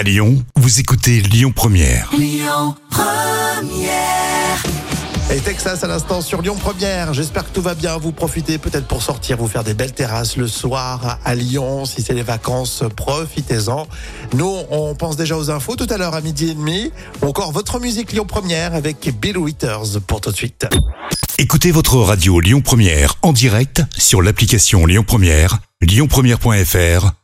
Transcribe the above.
À Lyon, vous écoutez Lyon Première. Et Texas à l'instant sur Lyon Première. J'espère que tout va bien. Vous profitez peut-être pour sortir, vous faire des belles terrasses le soir à Lyon. Si c'est les vacances, profitez-en. Nous, on pense déjà aux infos tout à l'heure à midi et demi. Ou encore votre musique Lyon Première avec Bill Withers pour tout de suite. Écoutez votre radio Lyon Première en direct sur l'application Lyon Première, lyonpremière.fr